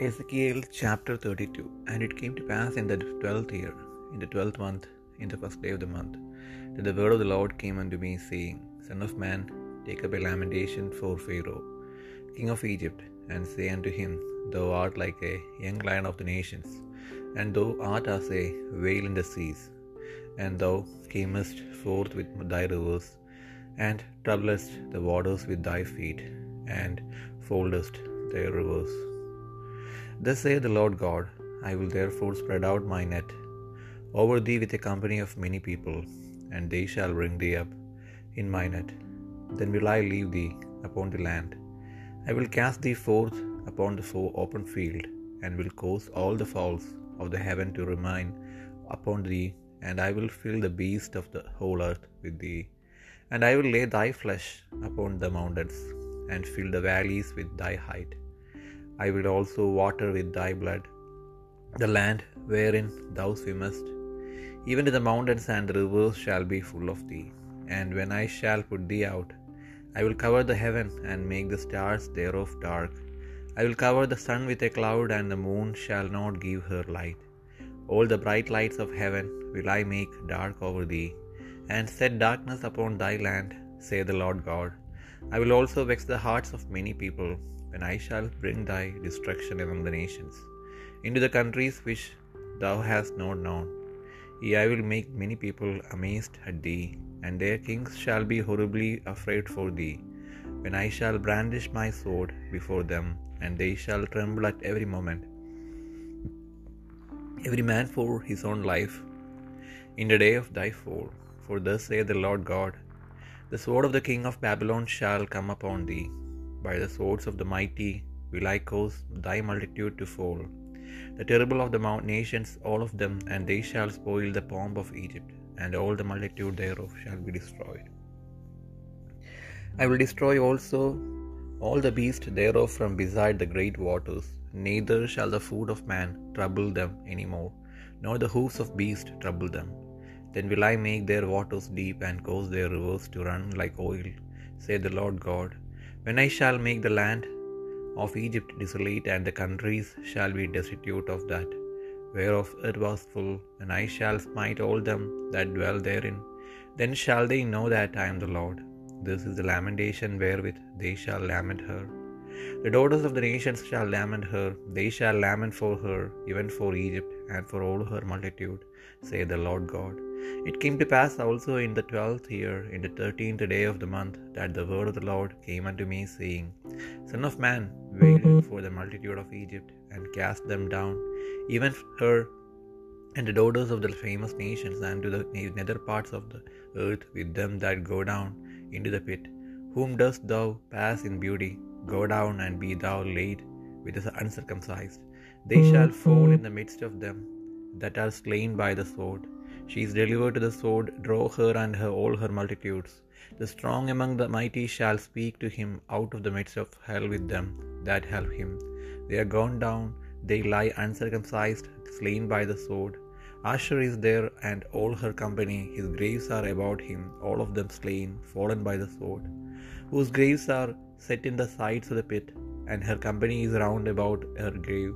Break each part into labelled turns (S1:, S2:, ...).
S1: Ezekiel chapter 32 And it came to pass in the twelfth year, in the twelfth month, in the first day of the month, that the word of the Lord came unto me, saying, Son of man, take up a lamentation for Pharaoh, king of Egypt, and say unto him, Thou art like a young lion of the nations, and thou art as a whale in the seas, and thou camest forth with thy rivers, and troublest the waters with thy feet, and foldest their rivers. Thus saith the Lord God, I will therefore spread out my net over thee with a company of many people, and they shall bring thee up in my net. Then will I leave thee upon the land. I will cast thee forth upon the open field, and will cause all the fowls of the heaven to remain upon thee, and I will fill the beasts of the whole earth with thee. And I will lay thy flesh upon the mountains, and fill the valleys with thy height. I will also water with thy blood the land wherein thou swimmest, even the mountains and the rivers shall be full of thee. And when I shall put thee out, I will cover the heaven and make the stars thereof dark. I will cover the sun with a cloud, and the moon shall not give her light. All the bright lights of heaven will I make dark over thee, and set darkness upon thy land, saith the Lord God. I will also vex the hearts of many people when I shall bring thy destruction among the nations, into the countries which thou hast not known. Yea, I will make many people amazed at thee, and their kings shall be horribly afraid for thee, when I shall brandish my sword before them, and they shall tremble at every moment, every man for his own life, in the day of thy fall. For thus saith the Lord God, The sword of the king of Babylon shall come upon thee, by the swords of the mighty will I cause thy multitude to fall, the terrible of the nations, all of them, and they shall spoil the pomp of Egypt, and all the multitude thereof shall be destroyed. I will destroy also all the beasts thereof from beside the great waters, neither shall the food of man trouble them any more, nor the hoofs of beast trouble them. Then will I make their waters deep, and cause their rivers to run like oil, saith the Lord God. When I shall make the land of Egypt desolate, and the countries shall be destitute of that whereof it was full, and I shall smite all them that dwell therein, then shall they know that I am the Lord. This is the lamentation wherewith they shall lament her. The daughters of the nations shall lament her, they shall lament for her, even for Egypt, and for all her multitude, saith the Lord God. It came to pass also in the twelfth year, in the thirteenth day of the month, that the word of the Lord came unto me, saying, Son of man, wail mm-hmm. for the multitude of Egypt, and cast them down, even her and the daughters of the famous nations, and to the nether parts of the earth with them that go down into the pit. Whom dost thou pass in beauty? Go down and be thou laid with the uncircumcised. They shall mm-hmm. fall in the midst of them that are slain by the sword. She is delivered to the sword, draw her and her all her multitudes. The strong among the mighty shall speak to him out of the midst of hell with them that help him. They are gone down, they lie uncircumcised, slain by the sword. Asshur is there and all her company, his graves are about him, all of them slain, fallen by the sword, whose graves are set in the sides of the pit, and her company is round about her grave,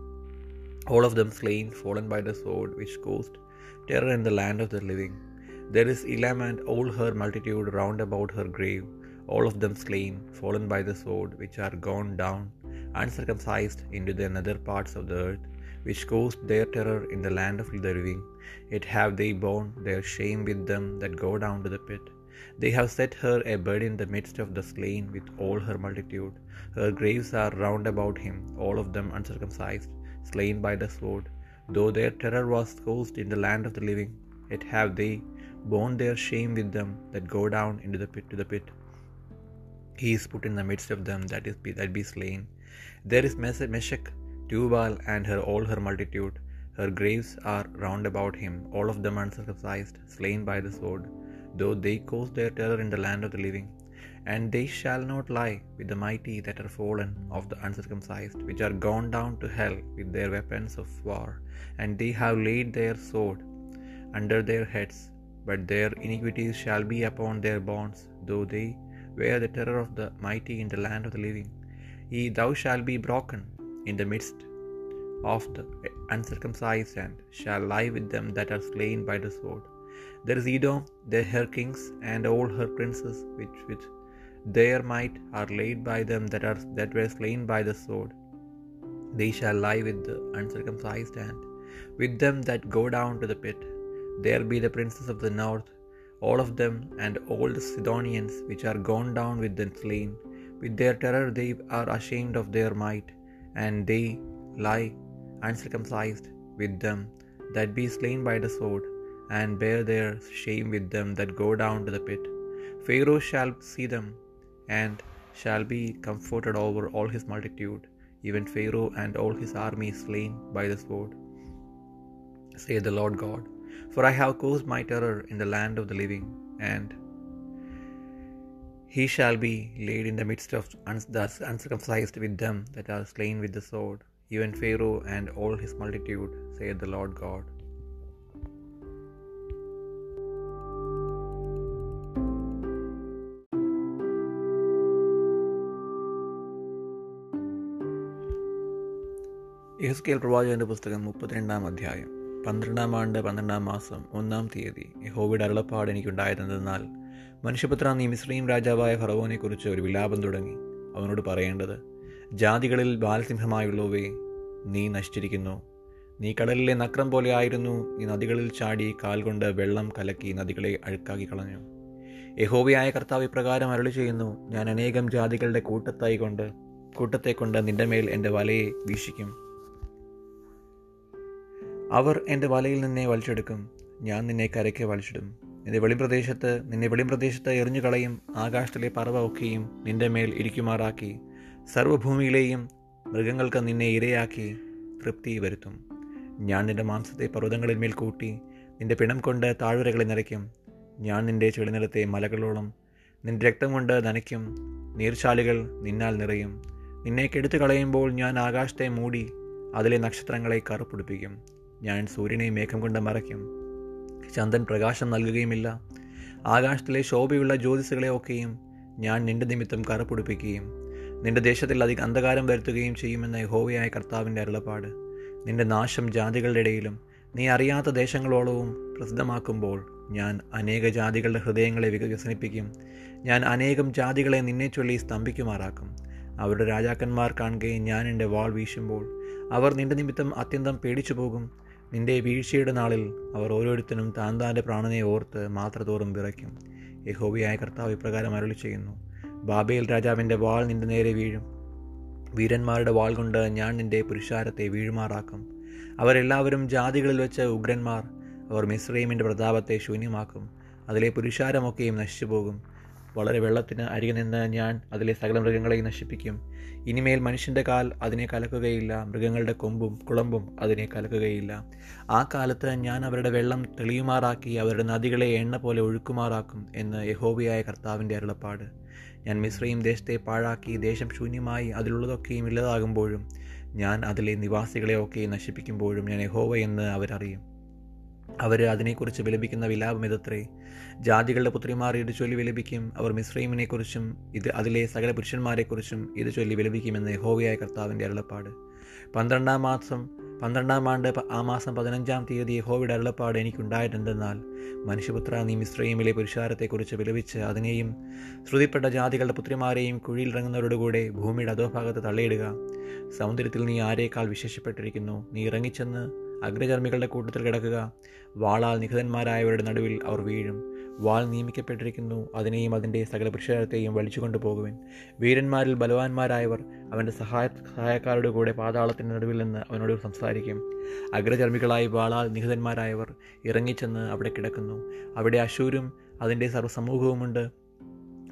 S1: all of them slain, fallen by the sword, which caused terror in the land of the living. There is Elam and all her multitude round about her grave, all of them slain, fallen by the sword, which are gone down, uncircumcised, into the nether parts of the earth, which caused their terror in the land of the living. Yet have they borne their shame with them that go down to the pit. They have set her a bed in the midst of the slain with all her multitude. Her graves are round about him, all of them uncircumcised, slain by the sword. Though their terror was caused in the land of the living, yet have they borne their shame with them that go down into the pit to the pit. He is put in the midst of them that is that be slain. There is Meshech, Tubal, and her all her multitude. Her graves are round about him, all of them uncircumcised, slain by the sword, though they caused their terror in the land of the living. And they shall not lie with the mighty that are fallen of the uncircumcised, which are gone down to hell with their weapons of war, and they have laid their sword under their heads, but their iniquities shall be upon their bonds, though they wear the terror of the mighty in the land of the living. Ye, thou shalt be broken in the midst of the uncircumcised and shall lie with them that are slain by the sword. There is Edom, there her kings and all her princes, which with their might are laid by them that are that were slain by the sword. They shall lie with the uncircumcised and with them that go down to the pit. There be the princes of the north, all of them, and all the Sidonians which are gone down with the slain. With their terror they are ashamed of their might, and they lie uncircumcised with them that be slain by the sword, and bear their shame with them that go down to the pit. Pharaoh shall see them, and shall be comforted over all his multitude, even Pharaoh and all his army slain by the sword. Say the Lord God, for I have caused my terror in the land of the living, and he shall be laid in the midst of the uncircumcised with them that are slain with the sword, even Pharaoh and all his multitude, saith the Lord God. Ezekiel പ്രവാചകന്റെ പുസ്തകം മുപ്പത്തിരണ്ടാം അധ്യായം. പന്ത്രണ്ടാം ആണ്ട് പന്ത്രണ്ടാം മാസം ഒന്നാം തീയതി യഹോവയുടെ അരുളപ്പാട് എനിക്കുണ്ടായതെന്നാൽ മനുഷ്യപുത്ര നീ മിശ്രീം രാജാവായ ഫറവോനെക്കുറിച്ച് ഒരു വിലാപം തുടങ്ങി. അവനോട് പറയേണ്ടത് ജാതികളിൽ ബാലസിംഹമായുള്ളവേ നീ നശിച്ചിരിക്കുന്നു. നീ കടലിലെ നക്രം പോലെ ആയിരുന്നു. നീ നദികളിൽ ചാടി കാൽ കൊണ്ട് വെള്ളം കലക്കി നദികളെ അഴുക്കാക്കി കളഞ്ഞു. യഹോവയായ കർത്താവ് ഇപ്രകാരം അരളി ചെയ്യുന്നു ഞാൻ അനേകം ജാതികളുടെ കൂട്ടത്തായി കൊണ്ട് കൂട്ടത്തെ കൊണ്ട് നിന്റെ മേൽ എന്റെ വലയെ വീശിക്കും അവർ എന്റെ വലയിൽ നിന്നെ വലിച്ചെടുക്കും. ഞാൻ നിന്നെ കരയ്ക്ക് വലിച്ചിടും. നിന്റെ വെളിപ്രദേശത്ത് നിന്നെ വെളിപ്രദേശത്ത് എറിഞ്ഞു കളയും ആകാശത്തിലെ പറവ ഒക്കെയും നിന്റെ മേൽ ഇരിക്കുമാറാക്കി. സർവഭൂമിയിലെയും മൃഗങ്ങൾക്ക് നിന്നെ ഇരയാക്കി തൃപ്തി വരുത്തും. ഞാൻ നിന്റെ മാംസത്തെ പർവതങ്ങളിൽ മേൽ കൂട്ടി നിന്റെ പിണം കൊണ്ട് താഴ്വരകളെ നിറയ്ക്കും. ഞാൻ നിന്റെ ചെളിനിലത്തെ മലകളോളം നിന്റെ രക്തം കൊണ്ട് നനയ്ക്കും. നീർച്ചാലുകൾ നിന്നാൽ നിറയും. നിന്നെ കെടുത്തു കളയുമ്പോൾ ഞാൻ ആകാശത്തെ മൂടി അതിലെ നക്ഷത്രങ്ങളെ കറുപ്പിടിപ്പിക്കും. ഞാൻ സൂര്യനെ മേഘം കൊണ്ട് മറയ്ക്കും. ചന്ദ്രൻ പ്രകാശം നൽകുകയുമില്ല. ആകാശത്തിലെ ശോഭയുള്ള ജ്യോതിസുകളെ ഒക്കെയും ഞാൻ നിന്റെ നിമിത്തം കറുപ്പിടിപ്പിക്കുകയും നിന്റെ ദേശത്തിൽ അധികം അന്ധകാരം വരുത്തുകയും ചെയ്യുമെന്ന യഹോവയായ കർത്താവിന്റെ അരുളപ്പാട്. നിന്റെ നാശം ജാതികളുടെ ഇടയിലും നീ അറിയാത്ത ദേശങ്ങളോളവും പ്രസിദ്ധമാക്കുമ്പോൾ ഞാൻ അനേക ജാതികളുടെ ഹൃദയങ്ങളെ വികസനിപ്പിക്കും ഞാൻ അനേകം ജാതികളെ നിന്നെ ചൊല്ലി സ്തംഭിക്കുമാറാക്കും. അവരുടെ രാജാക്കന്മാർ കാണുകയും ഞാൻ എന്റെ വാൾ വീശുമ്പോൾ അവർ നിന്റെ നിമിത്തം അത്യന്തം പേടിച്ചു പോകും നിന്റെ വീഴ്ചയുടെ നാളിൽ അവർ ഓരോരുത്തരും താൻ താന്റെ പ്രാണനെ ഓർത്ത് മാത്രത്തോറും വിറയ്ക്കും. യഹോബിയായ കർത്താവ് ഇപ്രകാരം അരുളി ചെയ്യുന്നു ബാബേൽ രാജാവിന്റെ വാൾ നിന്റെ നേരെ വീഴും. വീരന്മാരുടെ വാൾ കൊണ്ട് ഞാൻ നിന്റെ പുരുഷാരത്തെ വീഴുമാറാക്കും. അവരെല്ലാവരും ജാതികളിൽ വെച്ച് ഉഗ്രന്മാർ. അവർ മിശ്രീമിന്റെ പ്രതാപത്തെ ശൂന്യമാക്കും. അതിലെ പുരുഷാരമൊക്കെയും നശിച്ചു പോകും വളരെ വെള്ളത്തിന് അരികെ നിന്ന് ഞാൻ അതിലെ സകല മൃഗങ്ങളെയും നശിപ്പിക്കും. ഇനിമേൽ മനുഷ്യന്റെ കാൽ അതിനെ കലക്കുകയില്ല മൃഗങ്ങളുടെ കൊമ്പും കുളമ്പും അതിനെ കലക്കുകയില്ല. ആ കാലത്ത് ഞാൻ അവരുടെ വെള്ളം തെളിയുമാറാക്കി അവരുടെ നദികളെ എണ്ണ പോലെ ഒഴുക്കുമാറാക്കും എന്ന് യഹോബിയായ കർത്താവിന്റെ അരുളപ്പാട്. ഞാൻ മിശ്രയും ദേശത്തെ പാഴാക്കി ദേശം ശൂന്യമായി അതിലുള്ളതൊക്കെയും ഇല്ലാതാകുമ്പോഴും ഞാൻ അതിലെ നിവാസികളെയൊക്കെ നശിപ്പിക്കുമ്പോഴും ഞാൻ യഹോവ എന്ന് അവരറിയും. അവർ അതിനെക്കുറിച്ച് വിലപിക്കുന്ന വിലാപം ഇതത്രേ. ജാതികളുടെ പുത്രിമാർ ഇത് ചൊല്ലി വിലപിക്കും. അവർ മിശ്രൈമിനെക്കുറിച്ചും ഇത് അതിലെ സകല പുരുഷന്മാരെക്കുറിച്ചും ഇത് ചൊല്ലി വിലപിക്കുമെന്ന് ഹോവിയായ കർത്താവിന്റെ അരുളപ്പാട്. പന്ത്രണ്ടാം മാസം പന്ത്രണ്ടാം ആണ്ട് ആ മാസം പതിനഞ്ചാം തീയതി യഹോവയുടെ അരുളപ്പാട് എനിക്കുണ്ടായിട്ടുണ്ടെന്നാൽ മനുഷ്യപുത്ര നീ മിശ്രീമിലെ പുരുഷാരത്തെക്കുറിച്ച് വിലപിച്ച് അതിനെയും ശ്രുതിപ്പെട്ട ജാതികളുടെ പുത്രിമാരെയും കുഴിയിലിറങ്ങുന്നവരോടുകൂടെ ഭൂമിയുടെ അധോഭാഗത്ത് തള്ളിയിടുക. സമുദ്രത്തിൽ നീ ആരേക്കാൾ വിശേഷപ്പെട്ടിരിക്കുന്നു? നീ ഇറങ്ങിച്ചെന്ന് അഗ്രചർമ്മികളുടെ കൂട്ടത്തിൽ കിടക്കുക. വാളാൽ നിഹിതന്മാരായവരുടെ നടുവിൽ അവർ വീഴും. വാൾ നിയമിക്കപ്പെട്ടിരിക്കുന്നു. അതിനെയും അതിന്റെ സകല പുരുഷാരത്തെയും വലിച്ചു കൊണ്ടുപോകുവൻ വീരന്മാരിൽ ബലവാന്മാരായവർ അവന്റെ സഹായ സഹായക്കാരുടെ കൂടെ പാതാളത്തിന്റെ നടുവിൽ നിന്ന് അവനോട് സംസാരിക്കും. അഗ്രചർമ്മികളായി വാളാൽ നിഹിതന്മാരായവർ ഇറങ്ങിച്ചെന്ന് അവിടെ കിടക്കുന്നു. അവിടെ അശൂരും അതിന്റെ സർവസമൂഹവുമുണ്ട്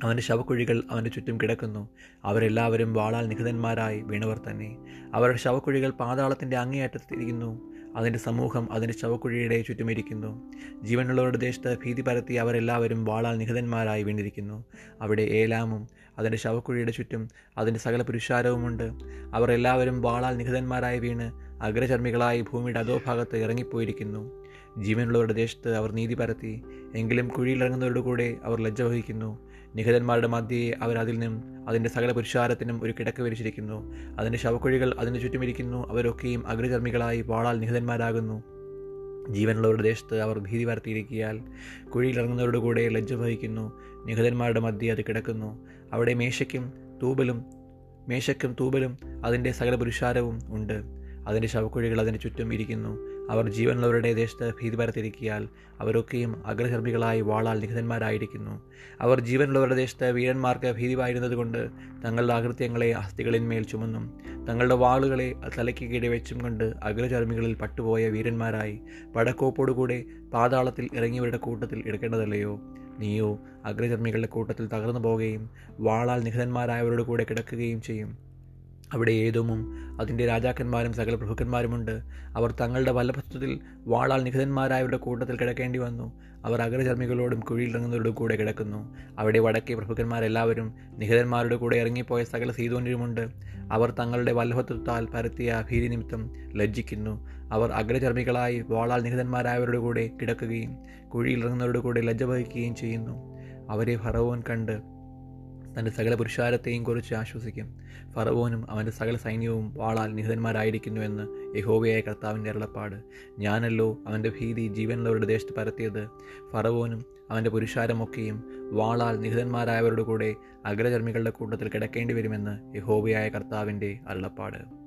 S1: അവന്റെ ശവക്കുഴികൾ അവന്റെ ചുറ്റും കിടക്കുന്നു. അവരെല്ലാവരും വാളാൽ നിഹിതന്മാരായി വീണവർ തന്നെ. അവരുടെ ശവക്കുഴികൾ പാതാളത്തിന്റെ അങ്ങേയറ്റത്തിരിക്കുന്നു അതിന്റെ സമൂഹം അതിന്റെ ശവക്കുഴിയുടെ ചുറ്റുമിരിക്കുന്നു. ജീവനുള്ളവരുടെ ദേശത്ത് ഭീതി പരത്തി അവരെല്ലാവരും വാളാൽ നിഹിതന്മാരായി വീണിരിക്കുന്നു. അവിടെ ഏലാമും അതിന്റെ ശവക്കുഴിയുടെ ചുറ്റും അതിന്റെ സകല പുരുഷാരവുമുണ്ട്. അവർ എല്ലാവരും വാളാൽ നിഹിതന്മാരായി വീണ് അഗ്രചർമ്മികളായി ഭൂമിയുടെ അധോഭാഗത്ത് ഇറങ്ങിപ്പോയിരിക്കുന്നു. ജീവനുള്ളവരുടെ ദേശത്ത് അവർ നീതി പരത്തി എങ്കിലും കുഴിയിലിറങ്ങുന്നവരുടെ കൂടെ അവർ ലജ്ജ വഹിക്കുന്നു. നിഹിതന്മാരുടെ മധ്യയെ അവൻ അതിൽ നിന്നും അതിന്റെ സകല പുരുഷാരത്തിനും ഒരു കിടക്ക് വിരിച്ചിരിക്കുന്നു. അതിന്റെ ശവക്കുഴികൾ അതിന് ചുറ്റുമിരിക്കുന്നു. അവരൊക്കെയും അഗ്രചർമ്മികളായി വാളാൽ നിഹിതന്മാരാകുന്നു. ജീവനുള്ളവരുടെ ദേശത്ത് അവർ ഭീതി പരത്തിയിരിക്കിയാൽ കുഴിയിലിറങ്ങുന്നവരുടെ കൂടെ ലജ്ജ വഹിക്കുന്നു. നിഹിതന്മാരുടെ മധ്യേ അത് കിടക്കുന്നു. അവിടെ മേശയ്ക്കും തൂബലും മേശയ്ക്കും തൂബലും അതിന്റെ സകല പുരുഷാരവും ഉണ്ട്. അതിന്റെ ശവക്കുഴികൾ അതിന് ചുറ്റും ഇരിക്കുന്നു. അവർ ജീവനുള്ളവരുടെ ദേശത്ത് ഭീതി പരത്തിരിക്കിയാൽ അവരൊക്കെയും അഗ്രഗർഭികളായി വാളാൽ നിഹിതന്മാരായിരിക്കുന്നു. അവർ ജീവനുള്ളവരുടെ ദേശത്ത് വീരന്മാർക്ക് ഭീതിവായിരുന്നതുകൊണ്ട് തങ്ങളുടെ അകൃത്യങ്ങളെ അസ്ഥികളിന്മേൽ ചുമന്നും. തങ്ങളുടെ വാളുകളെ തലയ്ക്ക് വെച്ചും കൊണ്ട് അഗ്രചർമ്മികളിൽ പട്ടുപോയ വീരന്മാരായി പടക്കോപ്പോടുകൂടെ പാതാളത്തിൽ ഇറങ്ങിയവരുടെ കൂട്ടത്തിൽ എടുക്കേണ്ടതല്ലയോ നീയോ അഗ്രചർമ്മികളുടെ കൂട്ടത്തിൽ തകർന്നു പോവുകയും വാളാൽ നിഹിതന്മാരായവരുടെ കൂടെ കിടക്കുകയും ചെയ്യും. അവിടെ ഏതോമും അതിന്റെ രാജാക്കന്മാരും സകല പ്രഭുക്കന്മാരുമുണ്ട്. അവർ തങ്ങളുടെ വല്ലഭത്വത്തിൽ വാളാൽ നിഹിതന്മാരായവരുടെ കൂട്ടത്തിൽ കിടക്കേണ്ടി വന്നു. അവർ അഗ്രചർമ്മികളോടും കുഴിയിലിറങ്ങുന്നവരോടും കൂടെ കിടക്കുന്നു. അവിടെ വടക്കേ പ്രഭുക്കന്മാരെല്ലാവരും നിഹിതന്മാരുടെ കൂടെ ഇറങ്ങിപ്പോയ സകല സീതോന്യരുമുണ്ട് അവർ തങ്ങളുടെ വല്ലഭത്വത്താൽ പരത്തിയ ഭീതി നിമിത്തം ലജ്ജിക്കുന്നു. അവർ അഗ്രചർമ്മികളായി വാളാൽ നിഹിതന്മാരായവരുടെ കൂടെ കിടക്കുകയും കുഴിയിലിറങ്ങുന്നവരുടെ കൂടെ ലജ്ജ വഹിക്കുകയും ചെയ്യുന്നു. അവരെ ഫറവോൻ കണ്ട് തന്റെ സകല പുരുഷാരത്തെയും കുറിച്ച് ആശ്വസിക്കും. ഫറവോനും അവന്റെ സകല സൈന്യവും വാളാൽ നിഹിതന്മാരായിരിക്കുന്നുവെന്ന് യഹോവയായ കർത്താവിന്റെ അരുളപ്പാട്. ഞാനല്ലോ അവന്റെ ഭീതി ജീവനുള്ളവരുടെ ദേശത്ത് പരത്തിയത്. ഫറവോനും അവന്റെ പുരുഷാരമൊക്കെയും വാളാൽ നിഹിതന്മാരായവരുടെ കൂടെ അഗ്രചർമ്മികളുടെ കൂട്ടത്തിൽ കിടക്കേണ്ടി വരുമെന്ന് യഹോവയായ കർത്താവിന്റെ അരുളപ്പാട്.